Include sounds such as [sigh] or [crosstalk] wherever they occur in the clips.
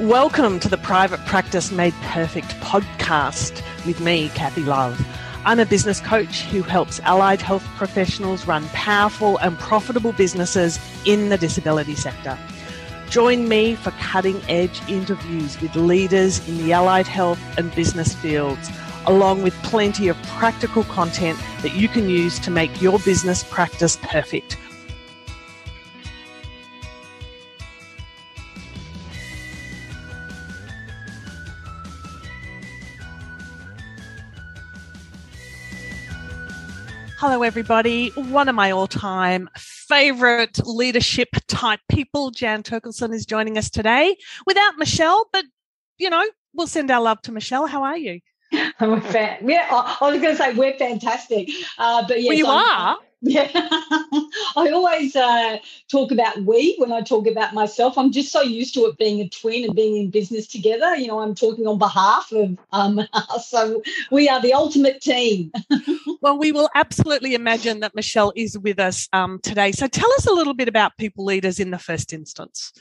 Welcome to the Private Practice Made Perfect podcast with me, Kathy Love. I'm a business coach who helps allied health professionals run powerful and profitable businesses in the disability sector. Join me for cutting edge interviews with leaders in the allied health and business fields, along with plenty of practical content that you can use to make your business practice perfect Everybody. One of my all time favorite leadership type people, Jan Terkelsen, is joining us today without Michelle, but you know, we'll send our love to Michelle. How are you? [laughs] I'm a fan. Yeah, I was going to say we're fantastic, uh, but yes, well, you I'm, are. [laughs] Yeah, I always uh, talk about we when I talk about myself. I'm just so used to it being a twin and being in business together. You know, I'm talking on behalf of um, [laughs] so we are the ultimate team. well, we will absolutely imagine that Michelle is with us um, today. So tell us a little bit about People Leaders in the first instance.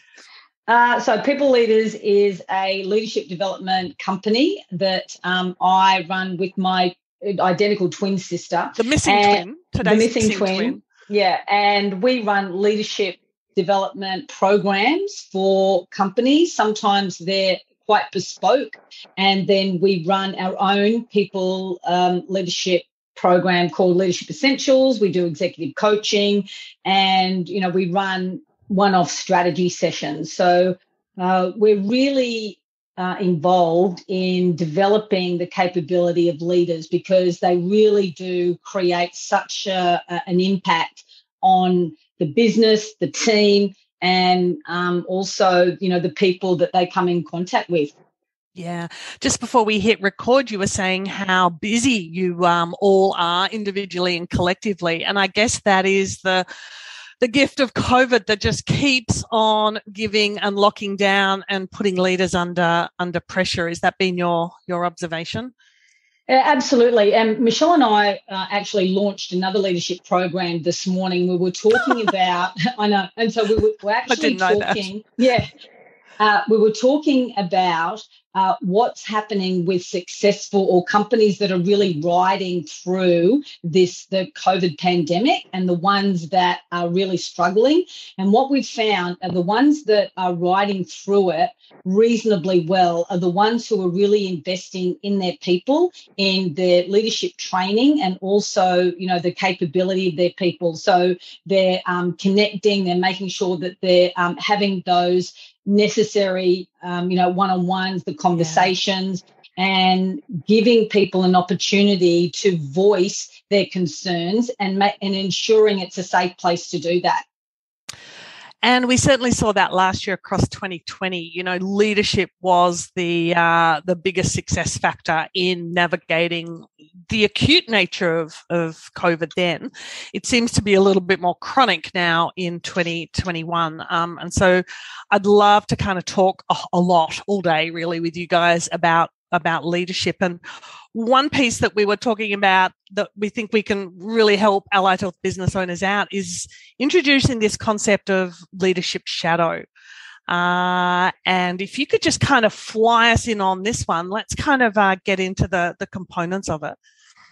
Uh, so, People Leaders is a leadership development company that um, I run with my identical twin sister. The missing twin. the missing, missing twin. twin. Yeah. And we run leadership development programs for companies. Sometimes they're quite bespoke. And then we run our own people um, leadership program called Leadership Essentials. We do executive coaching and, you know, we run one off strategy sessions. So uh, we're really uh, involved in developing the capability of leaders because they really do create such a, a, an impact on the business, the team, and um, also you know the people that they come in contact with. Yeah. Just before we hit record, you were saying how busy you um, all are individually and collectively. And I guess that is the the gift of COVID that just keeps on giving and locking down and putting leaders under under pressure. Is that been your your observation? Absolutely. And Michelle and I uh, actually launched another leadership program this morning. We were talking [laughs] about, I know, and so we were, were actually talking, yeah, uh, we were talking about uh, what's happening with successful or companies that are really riding through this the COVID pandemic and the ones that are really struggling. And what we've found are the ones that are riding through it reasonably well are the ones who are really investing in their people, in their leadership training, and also you know the capability of their people. So they're um, connecting, they're making sure that they're um, having those necessary, um, you know, one on ones, the conversations, yeah. and giving people an opportunity to voice their concerns and, ma- and ensuring it's a safe place to do that. And we certainly saw that last year across 2020. You know, leadership was the uh, the biggest success factor in navigating the acute nature of, of COVID. Then it seems to be a little bit more chronic now in 2021. Um, and so, I'd love to kind of talk a, a lot all day, really, with you guys about about leadership. And one piece that we were talking about that we think we can really help allied health business owners out is introducing this concept of leadership shadow. Uh, and if you could just kind of fly us in on this one, let's kind of uh, get into the, the components of it.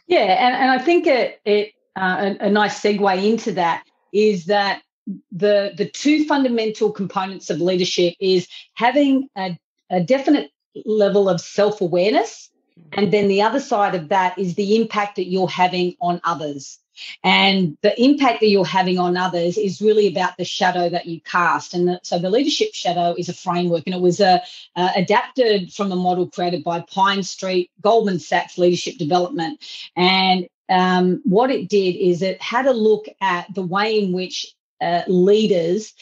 Yeah, and, and I think it, it uh, a, a nice segue into that is that the the two fundamental components of leadership is having a, a definite level of self awareness. And then the other side of that is the impact that you're having on others. And the impact that you're having on others is really about the shadow that you cast. And so the leadership shadow is a framework, and it was uh, uh, adapted from a model created by Pine Street, Goldman Sachs Leadership Development. And um, what it did is it had a look at the way in which uh, leaders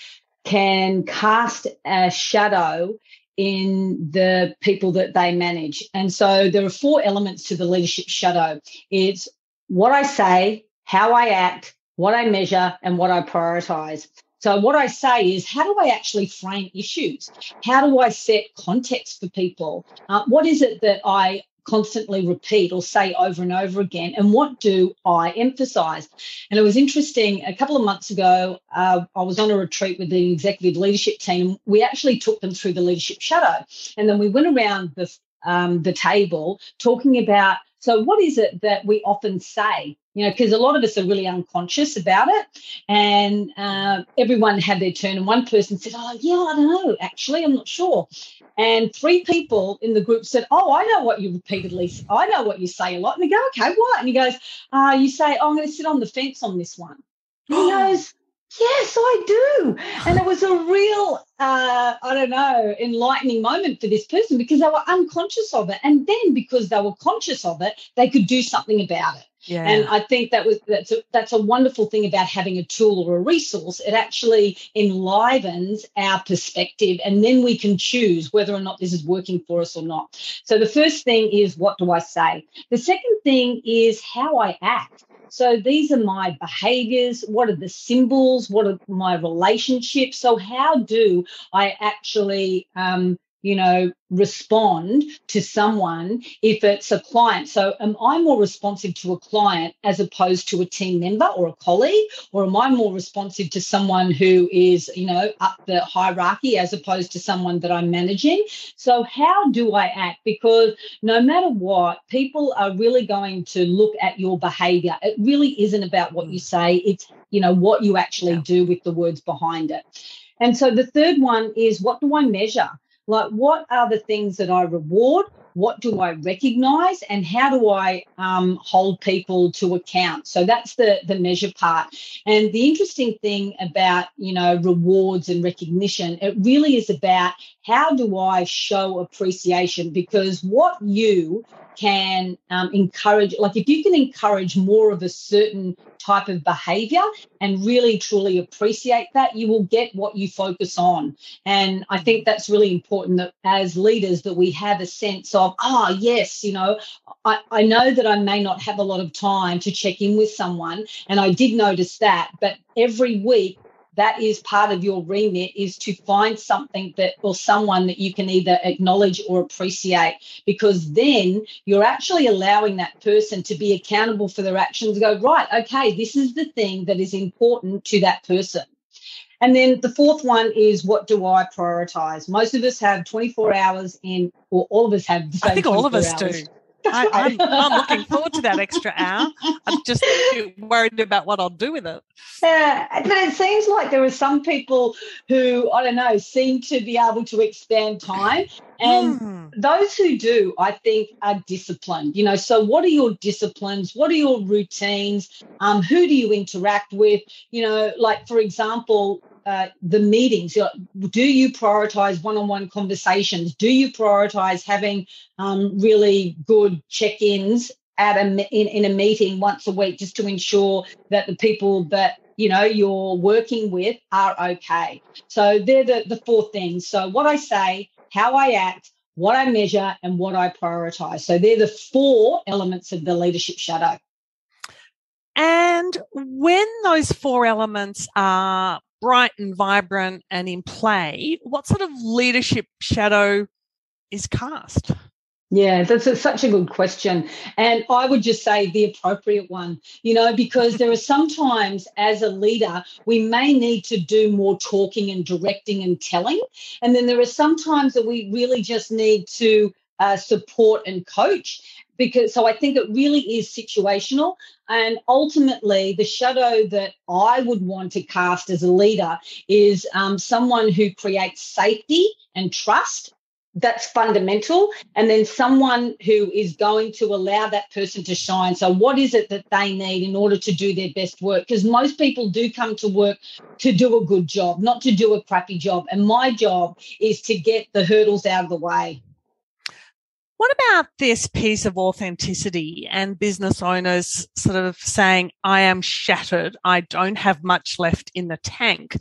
can cast a shadow in the people that they manage. And so there are four elements to the leadership shadow. It's what I say, how I act, what I measure, and what I prioritize. So what I say is, how do I actually frame issues? How do I set context for people? Uh, what is it that I constantly repeat or say over and over again? And what do I emphasize? And it was interesting. A couple of months ago, uh, I was on a retreat with the executive leadership team. We actually took them through the leadership shadow. And then we went around the, um, the table talking about so, what is it that we often say? You know, because a lot of us are really unconscious about it. And uh, everyone had their turn. And one person said, Oh, yeah, I don't know. Actually, I'm not sure. And three people in the group said, Oh, I know what you repeatedly, I know what you say a lot. And they go, Okay, what? And he goes, uh, You say, oh, I'm going to sit on the fence on this one. He [gasps] goes, Yes, I do. And it was a real, uh, I don't know, enlightening moment for this person because they were unconscious of it. And then because they were conscious of it, they could do something about it. Yeah. And I think that was that's a, that's a wonderful thing about having a tool or a resource. It actually enlivens our perspective, and then we can choose whether or not this is working for us or not. So the first thing is what do I say? The second thing is how I act. So these are my behaviors. What are the symbols? What are my relationships? So, how do I actually um, you know, respond to someone if it's a client. So, am I more responsive to a client as opposed to a team member or a colleague? Or am I more responsive to someone who is, you know, up the hierarchy as opposed to someone that I'm managing? So, how do I act? Because no matter what, people are really going to look at your behavior. It really isn't about what you mm. say, it's, you know, what you actually do with the words behind it. And so the third one is what do I measure? Like, what are the things that I reward? What do I recognize? And how do I um, hold people to account? So that's the, the measure part. And the interesting thing about, you know, rewards and recognition, it really is about how do I show appreciation? Because what you can um, encourage, like if you can encourage more of a certain type of behavior and really truly appreciate that, you will get what you focus on. And I think that's really important that as leaders that we have a sense of, ah, oh, yes, you know, I, I know that I may not have a lot of time to check in with someone. And I did notice that, but every week that is part of your remit is to find something that or someone that you can either acknowledge or appreciate because then you're actually allowing that person to be accountable for their actions go right okay this is the thing that is important to that person and then the fourth one is what do I prioritize? Most of us have 24 hours in, or all of us have. I think all of us hours. do. I, am I'm, I'm looking forward to that extra hour. I'm just worried about what I'll do with it. Yeah, but it seems like there are some people who I don't know seem to be able to expand time, and mm. those who do, I think, are disciplined. You know, so what are your disciplines? What are your routines? Um, who do you interact with? You know, like for example, uh, the meetings? Do you prioritize one on one conversations? Do you prioritize having um, really good check ins at a, in, in a meeting once a week just to ensure that the people that you know you're working with are okay so they're the, the four things so what i say how i act what i measure and what i prioritize so they're the four elements of the leadership shadow and when those four elements are bright and vibrant and in play, what sort of leadership shadow is cast? Yeah, that's a, such a good question. And I would just say the appropriate one, you know, because there are sometimes as a leader, we may need to do more talking and directing and telling. And then there are sometimes that we really just need to uh, support and coach because so I think it really is situational. And ultimately, the shadow that I would want to cast as a leader is um, someone who creates safety and trust. That's fundamental. And then someone who is going to allow that person to shine. So, what is it that they need in order to do their best work? Because most people do come to work to do a good job, not to do a crappy job. And my job is to get the hurdles out of the way. What about this piece of authenticity and business owners sort of saying, I am shattered. I don't have much left in the tank.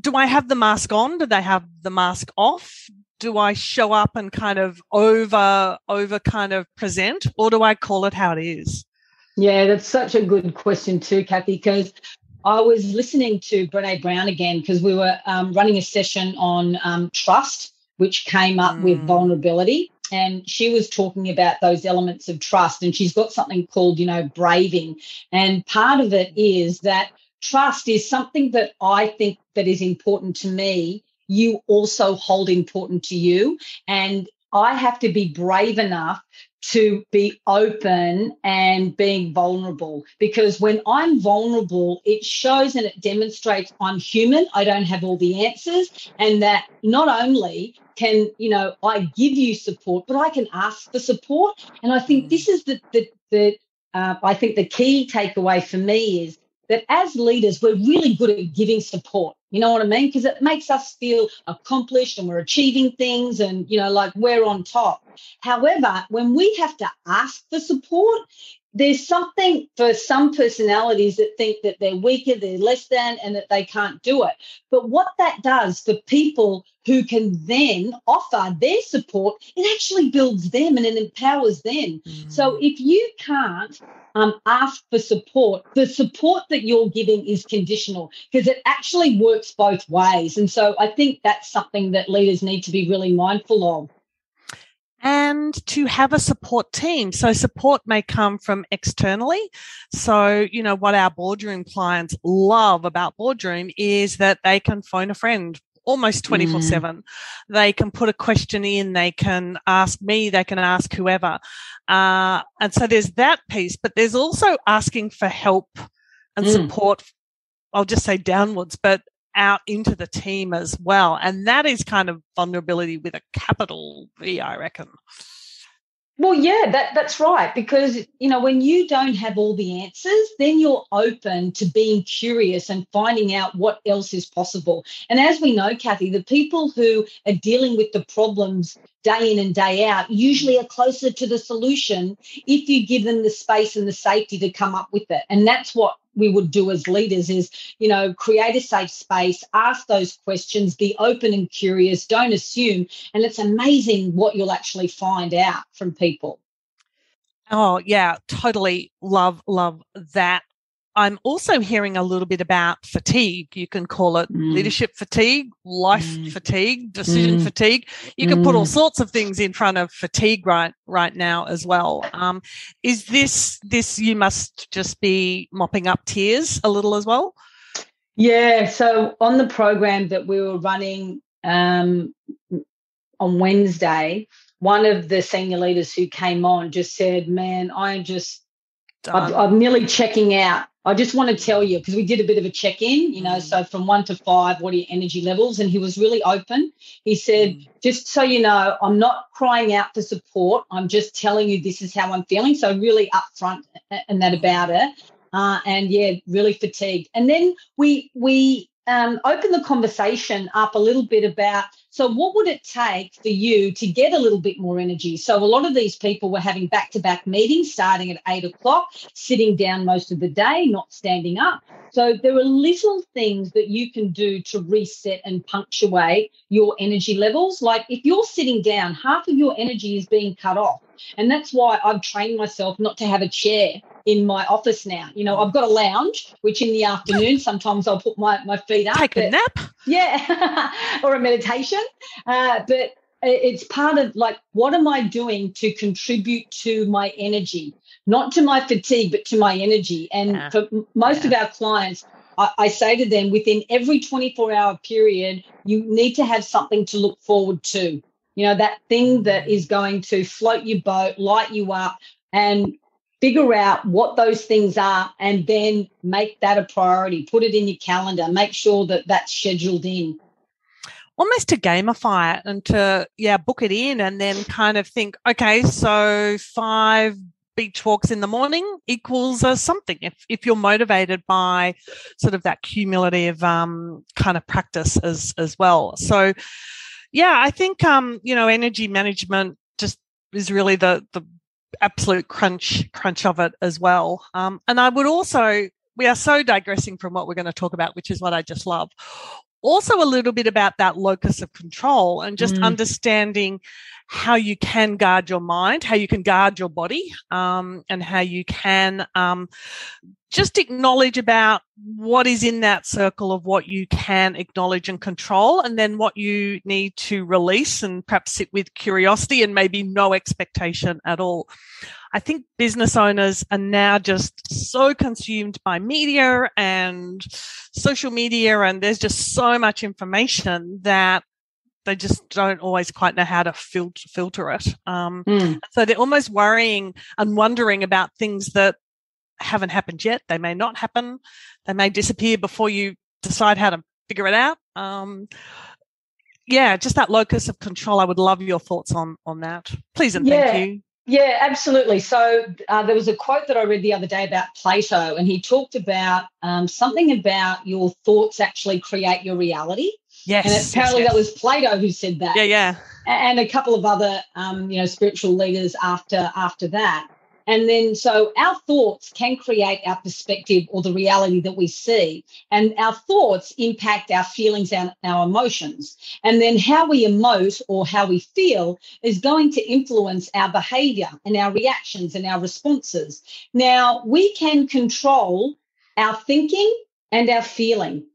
Do I have the mask on? Do they have the mask off? Do I show up and kind of over, over kind of present or do I call it how it is? Yeah, that's such a good question too, Kathy, because I was listening to Brene Brown again because we were um, running a session on um, trust which came up mm. with vulnerability. And she was talking about those elements of trust and she's got something called you know braving. And part of it is that trust is something that i think that is important to me. You also hold important to you. And i have to be brave enough to be open and being vulnerable because when I'm vulnerable, it shows and it demonstrates I'm human. I don't have all the answers. And that not only can, you know, I give you support, but I can ask for support. And I think this is the, the, the uh, I think the key takeaway for me is that as leaders, we're really good at giving support. You know what I mean? Because it makes us feel accomplished and we're achieving things and, you know, like we're on top. However, when we have to ask for support, there's something for some personalities that think that they're weaker, they're less than, and that they can't do it. But what that does for people who can then offer their support, it actually builds them and it empowers them. Mm. So if you can't um, ask for support, the support that you're giving is conditional because it actually works both ways. And so I think that's something that leaders need to be really mindful of and to have a support team. So support may come from externally. So, you know, what our boardroom clients love about boardroom is that they can phone a friend almost 24 mm. 7. They can put a question in, they can ask me, they can ask whoever. Uh, and so there's that piece, but there's also asking for help and mm. support. I'll just say downwards, but out into the team as well. And that is kind of vulnerability with a capital V, I reckon. Well, yeah, that, that's right. Because, you know, when you don't have all the answers, then you're open to being curious and finding out what else is possible. And as we know, Kathy, the people who are dealing with the problems day in and day out usually are closer to the solution if you give them the space and the safety to come up with it. And that's what we would do as leaders is you know create a safe space ask those questions be open and curious don't assume and it's amazing what you'll actually find out from people oh yeah totally love love that I'm also hearing a little bit about fatigue. You can call it mm. leadership fatigue, life mm. fatigue, decision mm. fatigue. You can put all mm. sorts of things in front of fatigue right right now as well. Um, is this this you must just be mopping up tears a little as well? Yeah. So on the program that we were running um, on Wednesday, one of the senior leaders who came on just said, "Man, I'm just." I'm, I'm nearly checking out I just want to tell you because we did a bit of a check in, you know, mm. so from one to five, what are your energy levels? And he was really open. He said, mm. just so you know, I'm not crying out for support. I'm just telling you this is how I'm feeling. So really upfront and that about it. Uh, and yeah, really fatigued. And then we we um, open the conversation up a little bit about so what would it take for you to get a little bit more energy so a lot of these people were having back-to-back meetings starting at eight o'clock sitting down most of the day not standing up so there are little things that you can do to reset and punctuate your energy levels like if you're sitting down half of your energy is being cut off and that's why i've trained myself not to have a chair in my office now. You know, I've got a lounge, which in the afternoon sometimes I'll put my, my feet up. Take a nap. Yeah, [laughs] or a meditation. [laughs] Uh, but it's part of like, what am I doing to contribute to my energy? Not to my fatigue, but to my energy. And yeah. for most yeah. of our clients, I, I say to them within every 24 hour period, you need to have something to look forward to you know that thing that is going to float your boat light you up and figure out what those things are and then make that a priority put it in your calendar make sure that that's scheduled in almost to gamify it and to yeah book it in and then kind of think okay so five beach walks in the morning equals uh, something if, if you're motivated by sort of that cumulative um, kind of practice as as well so yeah i think um, you know energy management just is really the the absolute crunch crunch of it as well. Um, and I would also we are so digressing from what we're going to talk about, which is what I just love. Also, a little bit about that locus of control and just mm. understanding how you can guard your mind, how you can guard your body, um, and how you can um, just acknowledge about what is in that circle of what you can acknowledge and control, and then what you need to release and perhaps sit with curiosity and maybe no expectation at all. I think business owners are now just so consumed by media and social media, and there's just so much information that they just don't always quite know how to filter, filter it. Um, mm. So they're almost worrying and wondering about things that haven't happened yet. They may not happen. They may disappear before you decide how to figure it out. Um, yeah, just that locus of control. I would love your thoughts on on that, please and yeah. thank you. Yeah, absolutely. So uh, there was a quote that I read the other day about Plato, and he talked about um, something about your thoughts actually create your reality. Yes. And apparently yes, that was Plato who said that. Yeah, yeah. And a couple of other, um, you know, spiritual leaders after after that. And then, so our thoughts can create our perspective or the reality that we see. And our thoughts impact our feelings and our emotions. And then, how we emote or how we feel is going to influence our behavior and our reactions and our responses. Now, we can control our thinking and our feeling.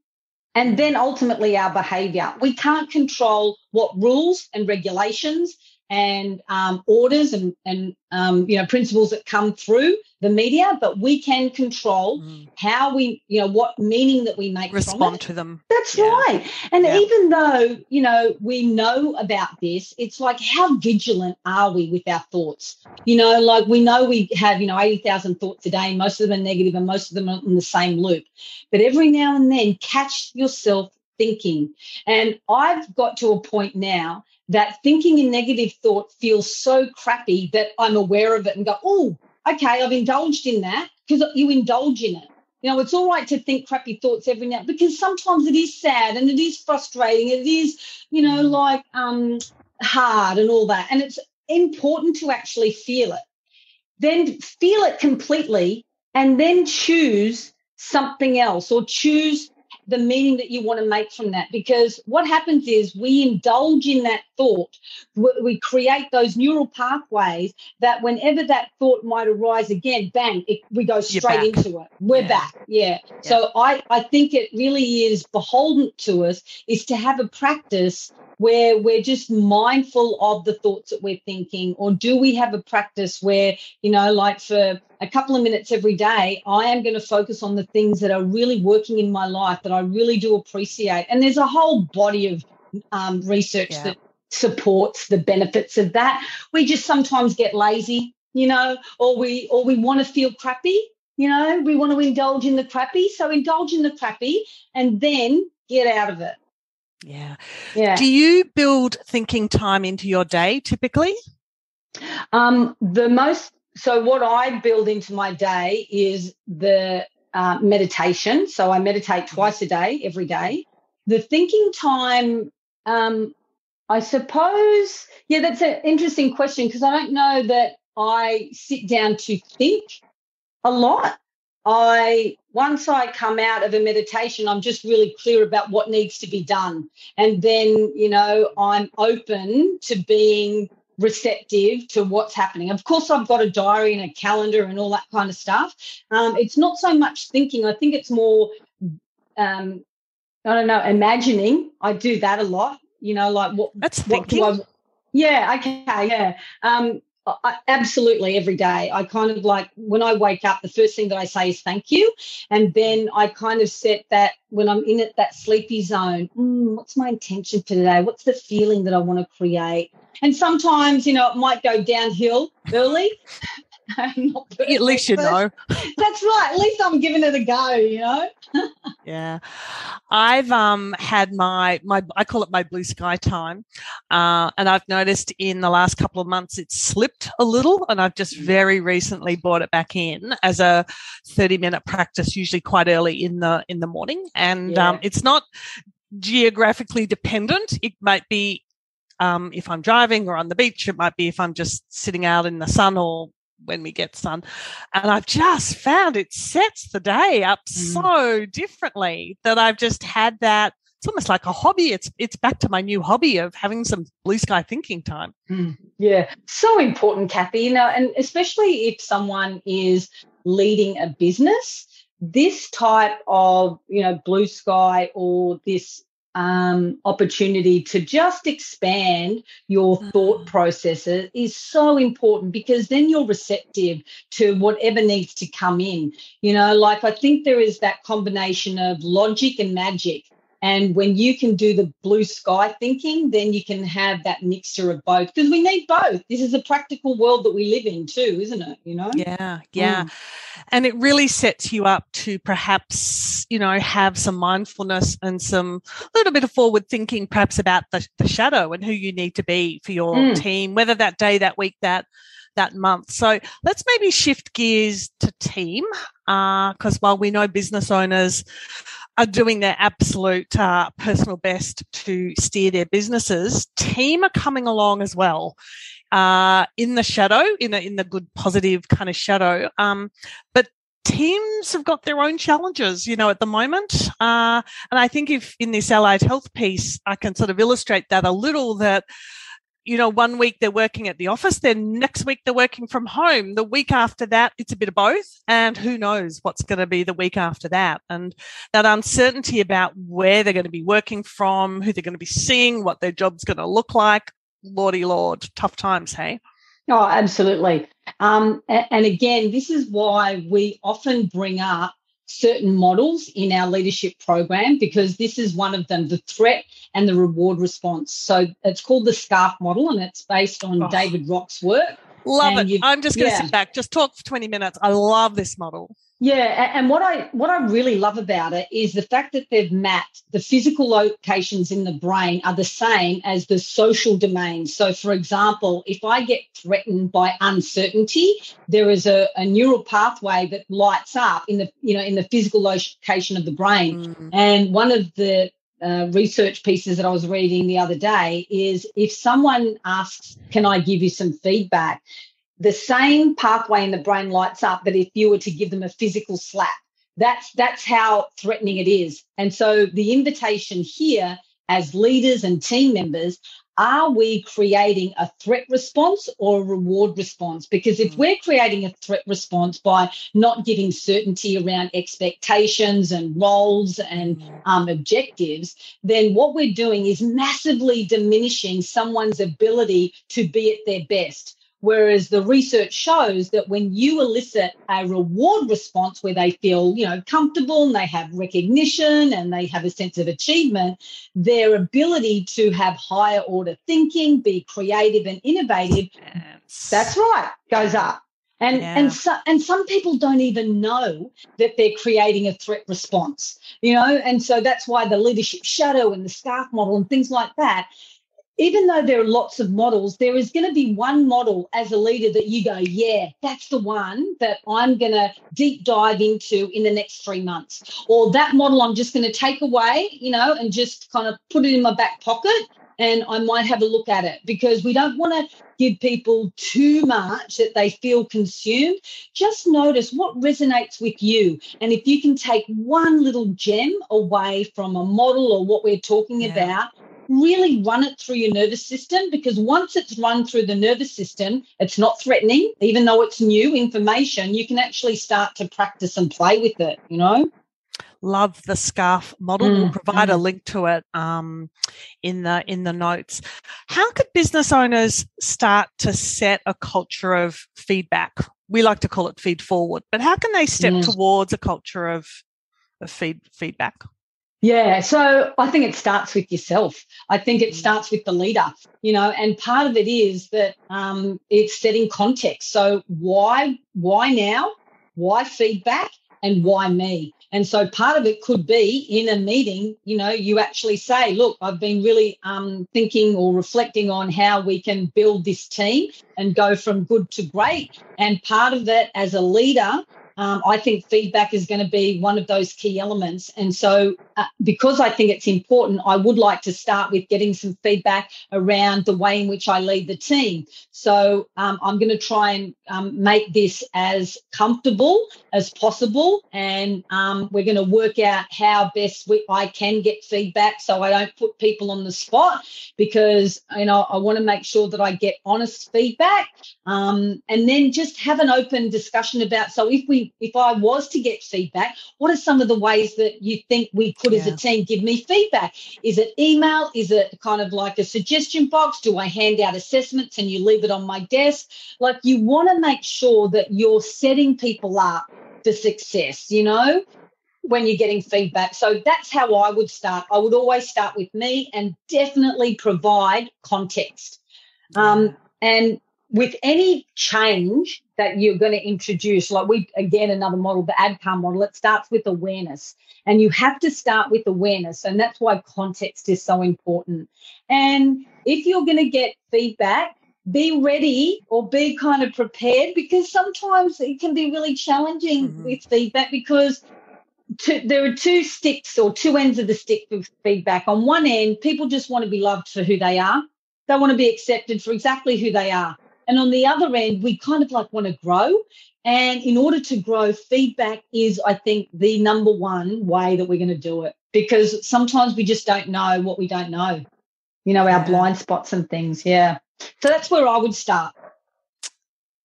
And then ultimately our behavior. We can't control what rules and regulations and um, orders and, and um, you know principles that come through the media, but we can control mm. how we you know what meaning that we make respond to them. That's yeah. right. And yeah. even though you know we know about this, it's like how vigilant are we with our thoughts? You know, like we know we have you know eighty thousand thoughts a day. Most of them are negative, and most of them are in the same loop. But every now and then, catch yourself thinking. And I've got to a point now that thinking in negative thought feels so crappy that I'm aware of it and go, oh, okay, I've indulged in that because you indulge in it. You know, it's all right to think crappy thoughts every now because sometimes it is sad and it is frustrating. It is, you know, mm. like um, hard and all that. And it's important to actually feel it. Then feel it completely and then choose something else or choose the meaning that you want to make from that. Because what happens is we indulge in that thought, we create those neural pathways that whenever that thought might arise again, bang, it, we go straight into it. We're yeah. back. Yeah. yeah. So I, I think it really is beholden to us is to have a practice where we're just mindful of the thoughts that we're thinking? Or do we have a practice where, you know, like for a couple of minutes every day, I am going to focus on the things that are really working in my life that I really do appreciate? And there's a whole body of um, research yeah. that supports the benefits of that. We just sometimes get lazy, you know, or we or we want to feel crappy, you know, we want to indulge in the crappy. So indulge in the crappy and then get out of it. Yeah. Yeah. Do you build thinking time into your day typically? Um, the most, so what I build into my day is the uh, meditation. So I meditate mm-hmm. twice a day, every day. The thinking time, um, I suppose, yeah, that's an interesting question because I don't know that I sit down to think a lot. I once I come out of a meditation, I'm just really clear about what needs to be done. And then, you know, I'm open to being receptive to what's happening. Of course, I've got a diary and a calendar and all that kind of stuff. Um, it's not so much thinking, I think it's more, um, I don't know, imagining. I do that a lot, you know, like what, That's what thinking. do I, yeah, okay, yeah. Um, I, absolutely every day. I kind of like when I wake up, the first thing that I say is thank you. And then I kind of set that when I'm in it, that sleepy zone. Mm, what's my intention for today? What's the feeling that I want to create? And sometimes, you know, it might go downhill early. [laughs] At least you know. [laughs] That's right. At least I'm giving it a go, you know? [laughs] yeah. I've um had my my I call it my blue sky time. Uh, and I've noticed in the last couple of months it's slipped a little and I've just very recently brought it back in as a 30 minute practice, usually quite early in the in the morning. And yeah. um, it's not geographically dependent. It might be um, if I'm driving or on the beach. It might be if I'm just sitting out in the sun or when we get sun. And I've just found it sets the day up mm. so differently that I've just had that. It's almost like a hobby. It's it's back to my new hobby of having some blue sky thinking time. Mm. Yeah, so important, Kathy. You know, and especially if someone is leading a business, this type of you know blue sky or this um, opportunity to just expand your thought mm. processes is so important because then you're receptive to whatever needs to come in. You know, like I think there is that combination of logic and magic. And when you can do the blue sky thinking, then you can have that mixture of both because we need both. This is a practical world that we live in too, isn't it? You know? Yeah, yeah. Mm. And it really sets you up to perhaps, you know, have some mindfulness and some a little bit of forward thinking, perhaps about the, the shadow and who you need to be for your mm. team, whether that day, that week, that that month. So let's maybe shift gears to team, because uh, while we know business owners are doing their absolute uh, personal best to steer their businesses. Team are coming along as well. Uh, in the shadow, in the in the good positive kind of shadow. Um, but teams have got their own challenges, you know, at the moment. Uh, and I think if in this allied health piece, I can sort of illustrate that a little that you know, one week they're working at the office, then next week they're working from home. The week after that, it's a bit of both. And who knows what's going to be the week after that. And that uncertainty about where they're going to be working from, who they're going to be seeing, what their job's going to look like. Lordy Lord, tough times, hey? Oh, absolutely. Um, and again, this is why we often bring up certain models in our leadership program because this is one of them the threat and the reward response. So it's called the SCARF model and it's based on oh. David Rock's work. Love and it. I'm just going to yeah. sit back, just talk for 20 minutes. I love this model. Yeah, and what I what I really love about it is the fact that they've mapped the physical locations in the brain are the same as the social domains. So, for example, if I get threatened by uncertainty, there is a, a neural pathway that lights up in the you know in the physical location of the brain. Mm. And one of the uh, research pieces that I was reading the other day is if someone asks, Can I give you some feedback? The same pathway in the brain lights up that if you were to give them a physical slap. That's that's how threatening it is. And so the invitation here as leaders and team members are we creating a threat response or a reward response? Because if mm. we're creating a threat response by not giving certainty around expectations and roles and mm. um, objectives, then what we're doing is massively diminishing someone's ability to be at their best. Whereas the research shows that when you elicit a reward response where they feel, you know, comfortable and they have recognition and they have a sense of achievement, their ability to have higher order thinking, be creative and innovative, yes. that's right, goes up. And yeah. and so, and some people don't even know that they're creating a threat response, you know, and so that's why the leadership shadow and the SCARF model and things like that even though there are lots of models, there is going to be one model as a leader that you go, yeah, that's the one that I'm going to deep dive into in the next three months. Or that model I'm just going to take away, you know, and just kind of put it in my back pocket and I might have a look at it because we don't want to give people too much that they feel consumed. Just notice what resonates with you. And if you can take one little gem away from a model or what we're talking yeah. about, really run it through your nervous system because once it's run through the nervous system, it's not threatening, even though it's new information, you can actually start to practice and play with it, you know? Love the SCARF model. Mm, we'll provide mm. a link to it um, in the in the notes. How could business owners start to set a culture of feedback? We like to call it feed forward, but how can they step mm. towards a culture of, of feed feedback? Yeah, so I think it starts with yourself. I think it mm. starts with the leader, you know, and part of it is that um, it's setting context. So why, why now? Why feedback? And why me? And so part of it could be in a meeting, you know, you actually say, look, I've been really um, thinking or reflecting on how we can build this team and go from good to great. And part of that as a leader um, I think feedback is going to be one of those key elements. And so, uh, because I think it's important, I would like to start with getting some feedback around the way in which I lead the team. So, um, I'm going to try and um, make this as comfortable as possible. And um, we're going to work out how best we, I can get feedback so I don't put people on the spot because, you know, I want to make sure that I get honest feedback um, and then just have an open discussion about. So, if we if I was to get feedback, what are some of the ways that you think we could yeah. as a team give me feedback? Is it email? Is it kind of like a suggestion box? Do I hand out assessments and you leave it on my desk? Like you want to make sure that you're setting people up for success, you know? when you're getting feedback. So that's how I would start. I would always start with me and definitely provide context. Um, and with any change that you're going to introduce, like we again another model, the ADKAR model, it starts with awareness. And you have to start with awareness. And that's why context is so important. And if you're going to get feedback, be ready or be kind of prepared because sometimes it can be really challenging mm-hmm. with feedback because two, there are two sticks or two ends of the stick with feedback. On one end, people just want to be loved for who they are. They want to be accepted for exactly who they are. And on the other end, we kind of like want to grow. And in order to grow, feedback is, I think, the number one way that we're going to do it because sometimes we just don't know what we don't know, you know, our blind spots and things. Yeah. So that's where I would start.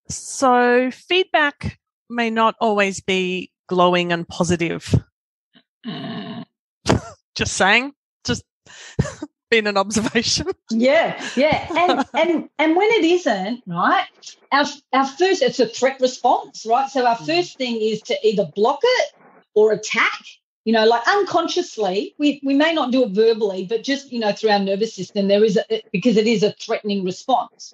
So feedback may not always be glowing and positive. Mm. [laughs] just saying, just [laughs] been an observation. [laughs] Yeah, yeah, and [laughs] and and when it isn't right, our our first it's a threat response, right? So our mm. first thing is to either block it or attack. You know, like unconsciously, we, we may not do it verbally, but just, you know, through our nervous system, there is a, because it is a threatening response.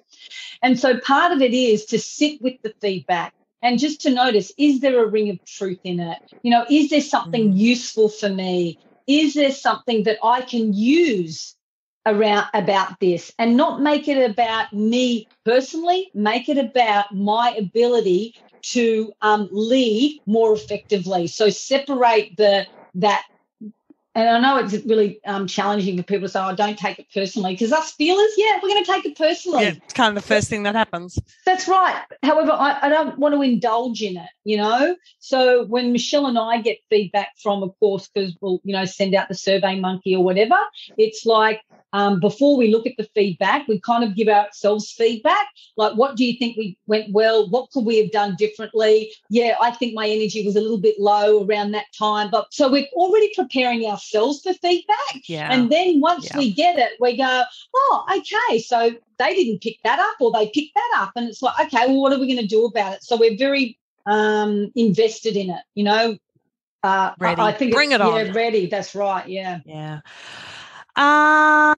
And so part of it is to sit with the feedback and just to notice is there a ring of truth in it you know is there something mm. useful for me is there something that i can use around about this and not make it about me personally make it about my ability to um, lead more effectively so separate the that and I know it's really um, challenging for people to say, "I oh, don't take it personally," because us feelers, yeah, we're going to take it personally. Yeah, it's kind of the first thing that happens. That's right. However, I, I, don't want to indulge in it, you know. So when Michelle and I get feedback from, of course, because we'll, you know, send out the Survey Monkey or whatever, it's like um, before we look at the feedback, we kind of give ourselves feedback. Like, what do you think we went well? What could we have done differently? Yeah, I think my energy was a little bit low around that time. But so we're already preparing ourselves for feedback. Yeah. And then once yeah. we get it, we go, oh, okay. So they didn't pick that up or they picked that up. And it's like, okay, well, what are we going to do about it? So we're very um, invested in it, you know. Uh, ready. I, I think bring it on. Yeah, ready. That's right. Yeah. Yeah. Uh,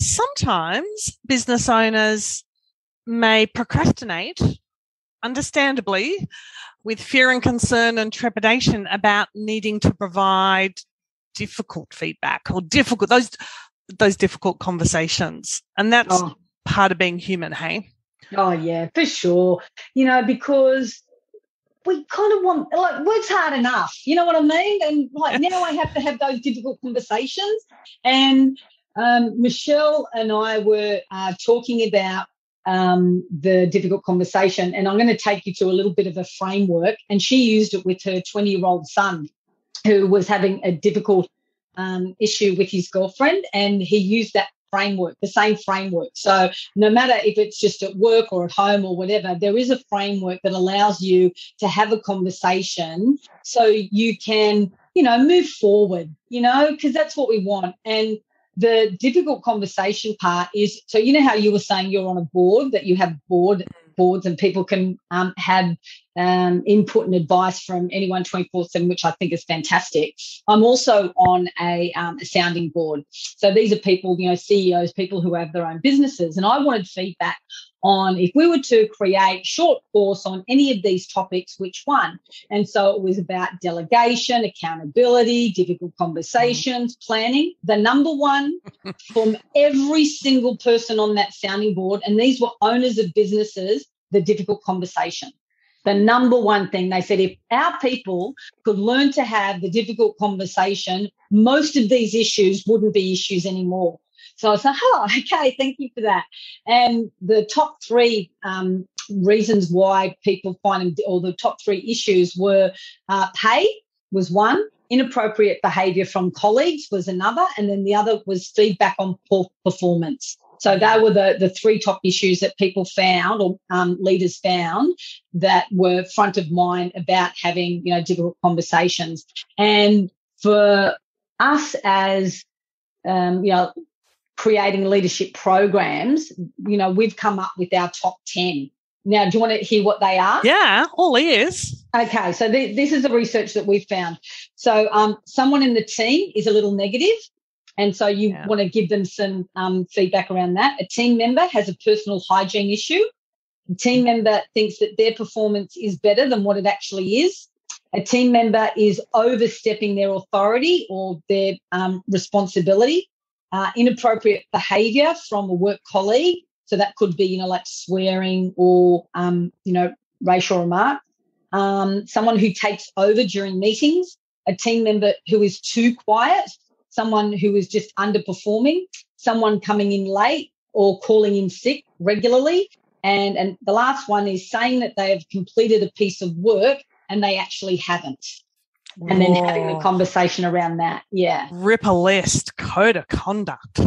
sometimes business owners may procrastinate, understandably, with fear and concern and trepidation about needing to provide difficult feedback or difficult those those difficult conversations. And that's oh. part of being human, hey? Oh yeah, for sure. You know, because we kind of want like work's hard enough you know what i mean? And like now i have to have those difficult conversations. And um, michelle and i were uh, talking about um, the difficult conversation and i'm going to take you to a little bit of a framework and she used it with her 20 year old son who was having a difficult um, issue with his girlfriend and he used that framework, the same framework. So no matter if it's just at work or at home or whatever, there is a framework that allows you to have a conversation so you can, you know, move forward, you know, because that's what we want. And the difficult conversation part is so you know how you were saying you're on a board that you have board boards and people can um, have um, input and advice from anyone 24 7, which I think is fantastic. I'm also on a, um, a, sounding board. So these are people, you know, CEOs, people who have their own businesses. And I wanted feedback on if we were to create short course on any of these topics, which one? And so it was about delegation, accountability, difficult conversations, planning. The number one [laughs] from every single person on that sounding board, and these were owners of businesses, the difficult conversation the number one thing they said if our people could learn to have the difficult conversation, most of these issues wouldn't be issues anymore. So I said, oh, [laughs] okay, thank you for that. And the top three um, reasons why people find them, or the top three issues were uh, pay was one, inappropriate behavior from colleagues was another, and then the other was feedback on poor performance. So they were the, the three top issues that people found or um, leaders found that were front of mind about having, you know, difficult conversations. And for us as, um, you know, creating leadership programs, you know, we've come up with our top 10. Now, do you want to hear what they are? Yeah, all ears. Okay, so th- this is the research that we've found. So, um, someone in the team is a little negative, and so you yeah. want to give them some um, feedback around that. A team member has a personal hygiene issue. A team member thinks that their performance is better than what it actually is. A team member is overstepping their authority or their um, responsibility. Uh, inappropriate behavior from a work colleague. So that could be, you know, like swearing or, um, you know, racial remark. Um, someone who takes over during meetings, a team member who is too quiet, someone who is just underperforming, someone coming in late or calling in sick regularly. And, and the last one is saying that they have completed a piece of work and they actually haven't. And then having a conversation around that. Yeah. Rip a list, code of conduct.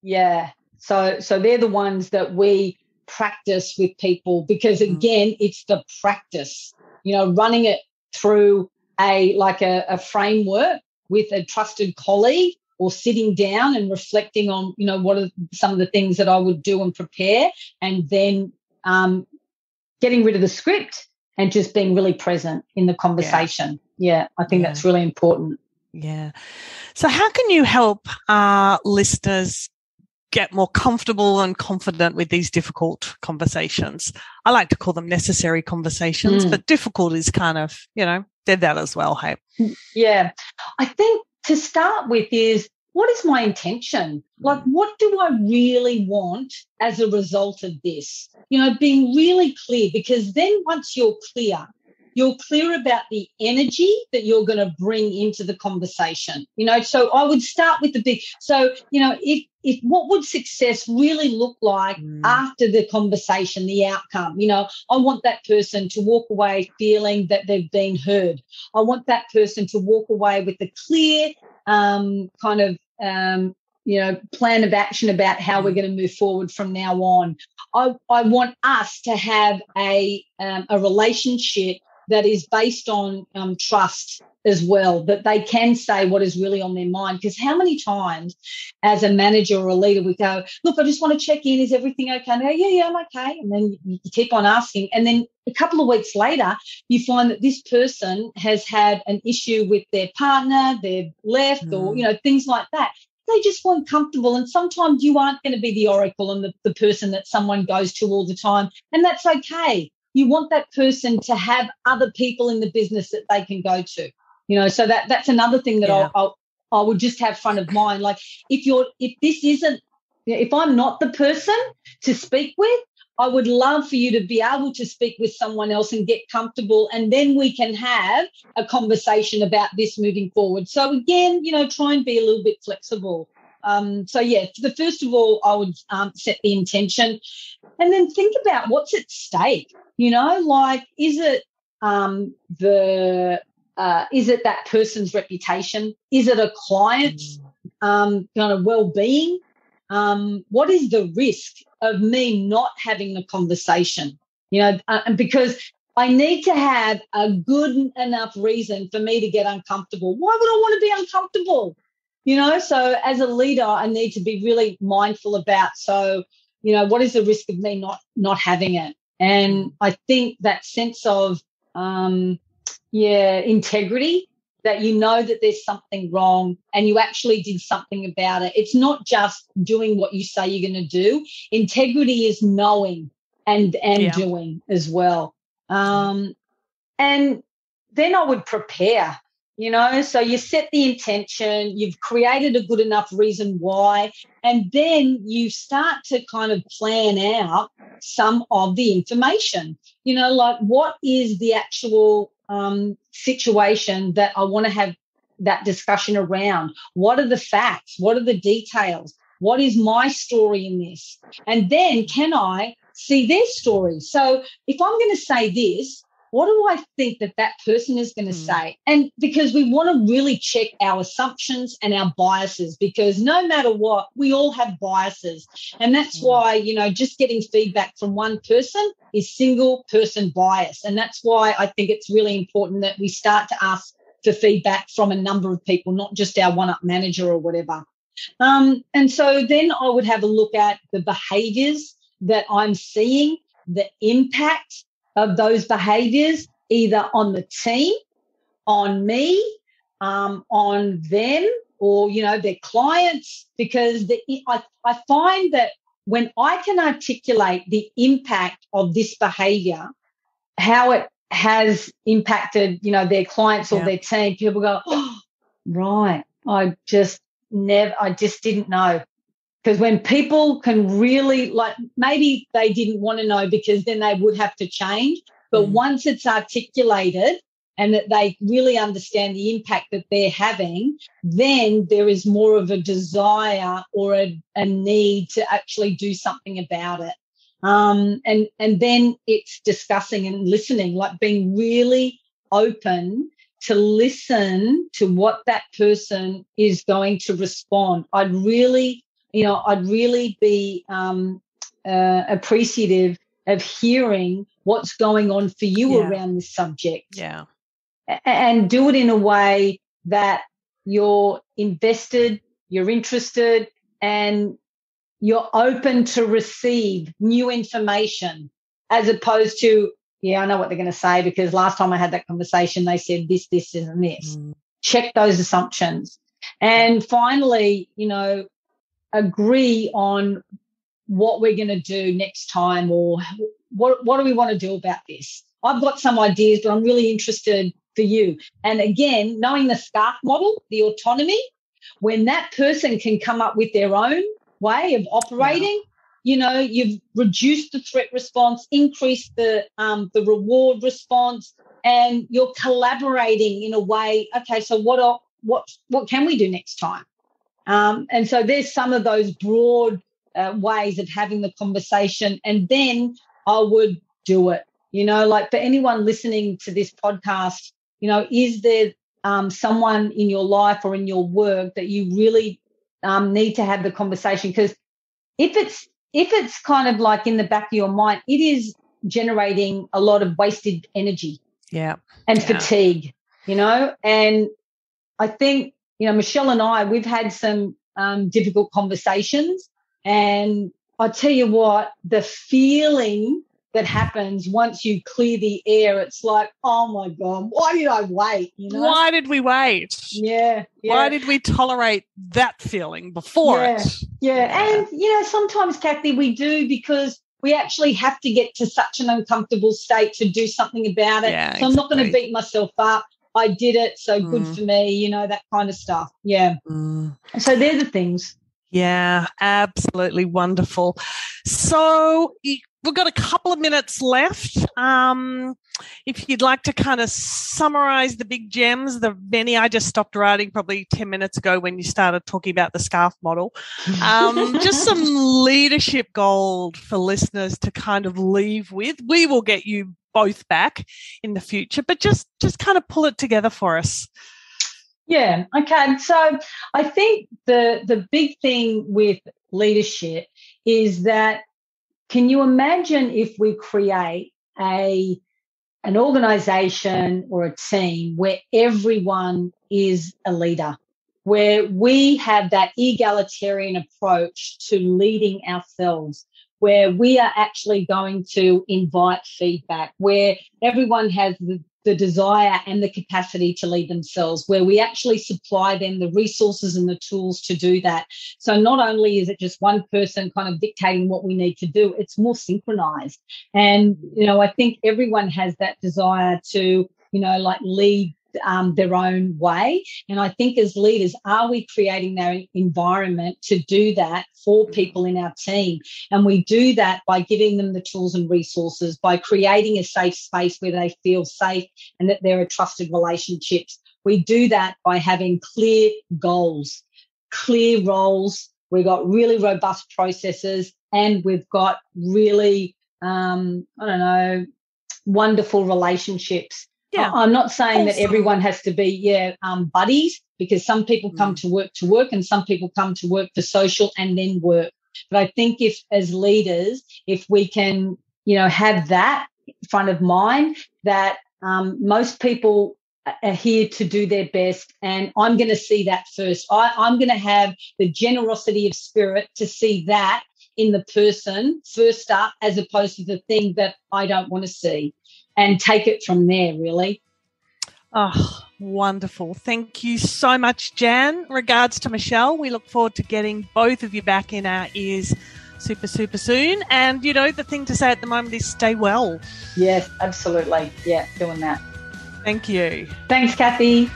Yeah. So so they're the ones that we practice with people because mm. again, mm. it's the practice. You know, running it through a like a, a framework with a trusted colleague or sitting down and reflecting on, you know, what are some of the things that I would do and prepare, and then um, getting rid of the script and just being really present in the conversation. Yeah, yeah I think yeah. that's really important. Yeah. So, how can you help uh, listeners get more comfortable and confident with these difficult conversations? I like to call them necessary conversations, mm. but difficult is kind of, you know, did that as well. Hey. Yeah. I think to start with is what is my intention? Like, mm. what do I really want as a result of this? You know, being really clear, because then once you're clear, you're clear about the energy that you're going to bring into the conversation you know so i would start with the big so you know if if what would success really look like mm. after the conversation the outcome you know i want that person to walk away feeling that they've been heard i want that person to walk away with a clear um, kind of um, you know plan of action about how we're mm. going to move forward from now on i, I want us to have a um, a relationship that is based on um, trust as well, that they can say what is really on their mind. Because how many times, as a manager or a leader, we go, "Look, I just want to check in. Is everything okay?" And go, "Yeah, yeah, I'm okay." And then you keep on asking, and then a couple of weeks later, you find that this person has had an issue with their partner, they've left, mm. or you know things like that they just weren't comfortable. And sometimes you aren't going to be the oracle and the, the person that someone goes to all the time. And that's okay you want that person to have other people in the business that they can go to you know so that that's another thing that yeah. I'll, I'll, i would just have front of mind. Like if you're if this isn't if i'm not the person to speak with i would love for you to be able to speak with someone else and get comfortable and then we can have a conversation about this moving forward. So again you know try and be a little bit flexible um, so yeah, the first of all, I would um, set the intention, and then think about what's at stake. You know, like is it um, the uh, is it that person's reputation? Is it a client's mm. um, kind of well-being? Um, what is the risk of me not having the conversation? You know, uh, and because I need to have a good enough reason for me to get uncomfortable. Why would I want to be uncomfortable? You know, so as a leader, I need to be really mindful about. So, you know, what is the risk of me not not having it? And I think that sense of, um, yeah, integrity that you know that there's something wrong and you actually did something about it. It's not just doing what you say you're going to do. Integrity is knowing and and yeah. doing as well. Um, and then I would prepare you know so you set the intention you've created a good enough reason why and then you start to kind of plan out some of the information. You know like what is the actual um, situation that i want to have that discussion around? What are the facts? What are the details? What is my story in this? And then can i see their story? So if i'm going to say this what do I think that that person is going to mm. say? And because we want to really check our assumptions and our biases, because no matter what, we all have biases. And that's mm. why, you know, just getting feedback from one person is single person bias. And that's why I think it's really important that we start to ask for feedback from a number of people, not just our one up manager or whatever. Um, and so then I would have a look at the behaviors that I'm seeing, the impact of those behaviors either on the team, on me, um, on them, or you know their clients. Because the, I, I find that when I can articulate the impact of this behavior, how it has impacted, you know, their clients or yeah. their team, people go, oh, right, I just never, I just didn't know. Because when people can really, like, maybe they didn't want to know because then they would have to change. But mm. once it's articulated and that they really understand the impact that they're having, then there is more of a desire or a, a need to actually do something about it. Um, and and then it's discussing and listening, like being really open to listen to what that person is going to respond. I'd really you know, I'd really be um, uh, appreciative of hearing what's going on for you yeah. around this subject. Yeah. And do it in a way that you're invested, you're interested, and you're open to receive new information as opposed to, yeah, I know what they're going to say because last time I had that conversation, they said this, this, and this. Mm. Check those assumptions. And finally, you know, agree on what we're going to do next time or what, what do we want to do about this? I've got some ideas, but I'm really interested for you. And again, knowing the SCARF model, the autonomy, when that person can come up with their own way of operating, yeah. you know, you've reduced the threat response, increased the um, the reward response, and you're collaborating in a way. Okay, so what are, what what can we do next time? Um, and so there's some of those broad uh, ways of having the conversation. And then I would do it. You know, like for anyone listening to this podcast, you know, is there um, someone in your life or in your work that you really um, need to have the conversation? Because if it's if it's kind of like in the back of your mind, it is generating a lot of wasted energy. Yeah. And yeah. fatigue, you know, and I think you know, Michelle and I, we've had some um, difficult conversations. And I tell you what, the feeling that happens once you clear the air, it's like, oh my God, why did I wait? You know? Why did we wait? Yeah, yeah. Why did we tolerate that feeling before yeah, it? Yeah. yeah. And, you know, sometimes, Kathy, we do because we actually have to get to such an uncomfortable state to do something about it. Yeah, so I'm not going to beat myself up. I did it, so mm. good for me, you know, that kind of stuff. Yeah. Mm. So they're the things. Yeah, absolutely wonderful. So we've got a couple of minutes left. Um, if you'd like to kind of summarize the big gems, the many I just stopped writing probably 10 minutes ago when you started talking about the SCARF model, um, just some [laughs] leadership gold for listeners to kind of leave with. We will get you both back in the future, but just just kind of pull it together for us. Yeah. Okay. So I think the the big thing with leadership is that can you imagine if we create a an organization or a team where everyone is a leader, where we have that egalitarian approach to leading ourselves, where we are actually going to invite feedback, where everyone has the, the desire and the capacity to lead themselves, where we actually supply them the resources and the tools to do that. So not only is it just one person kind of dictating what we need to do, it's more synchronized. And, you know, I think everyone has that desire to, you know, like lead um, their own way. And I think as leaders, are we creating that environment to do that for people in our team? And we do that by giving them the tools and resources, by creating a safe space where they feel safe and that there are trusted relationships. We do that by having clear goals, clear roles. We've got really robust processes and we've got really, um, I don't know, wonderful relationships. Yeah. I'm not saying that everyone has to be, yeah, um, buddies, because some people come Mm. to work to work and some people come to work for social and then work. But I think if, as leaders, if we can, you know, have that front of mind that um, most people are here to do their best, and I'm going to see that first. I, I'm going to have the generosity of spirit to see that in the person first up, as opposed to the thing that I don't want to see, and take it from there. Really. Oh, wonderful. Thank you so much, Jan. Regards to Michelle. We look forward to getting both of you back in our ears super, super soon. And, you know, the thing to say at the moment is stay well. Yes, absolutely. Yeah, doing that. Thank you. Thanks, Kathy.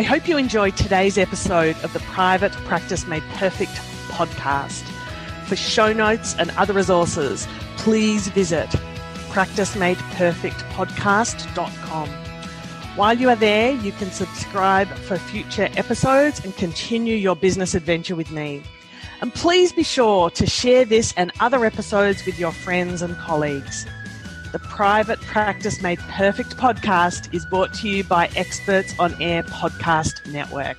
I hope you enjoyed today's episode of the Private Practice Made Perfect podcast. For show notes and other resources, please visit practicemadeperfectpodcast.com. While you are there, you can subscribe for future episodes and continue your business adventure with me. And please be sure to share this and other episodes with your friends and colleagues. The Private Practice Made Perfect podcast is brought to you by Experts on Air Podcast Network.